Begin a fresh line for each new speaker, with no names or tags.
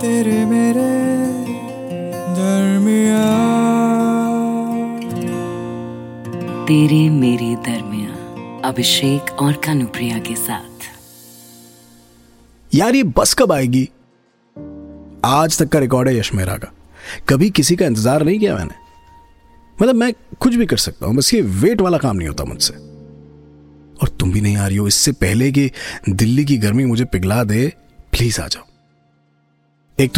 तेरे मेरे दरमिया
तेरे मेरे दरमिया अभिषेक और कानुप्रिया के साथ।
यार ये बस कब आएगी? आज तक का रिकॉर्ड है यश मेहरा का। कभी किसी का इंतज़ार नहीं किया मैंने। मतलब मैं कुछ भी कर सकता हूँ बस ये वेट वाला काम नहीं होता मुझसे। और तुम भी नहीं आ रही हो इससे पहले कि दिल्ली की गर्मी मुझे पिघला दे प्लीज़ आ जाओ। Et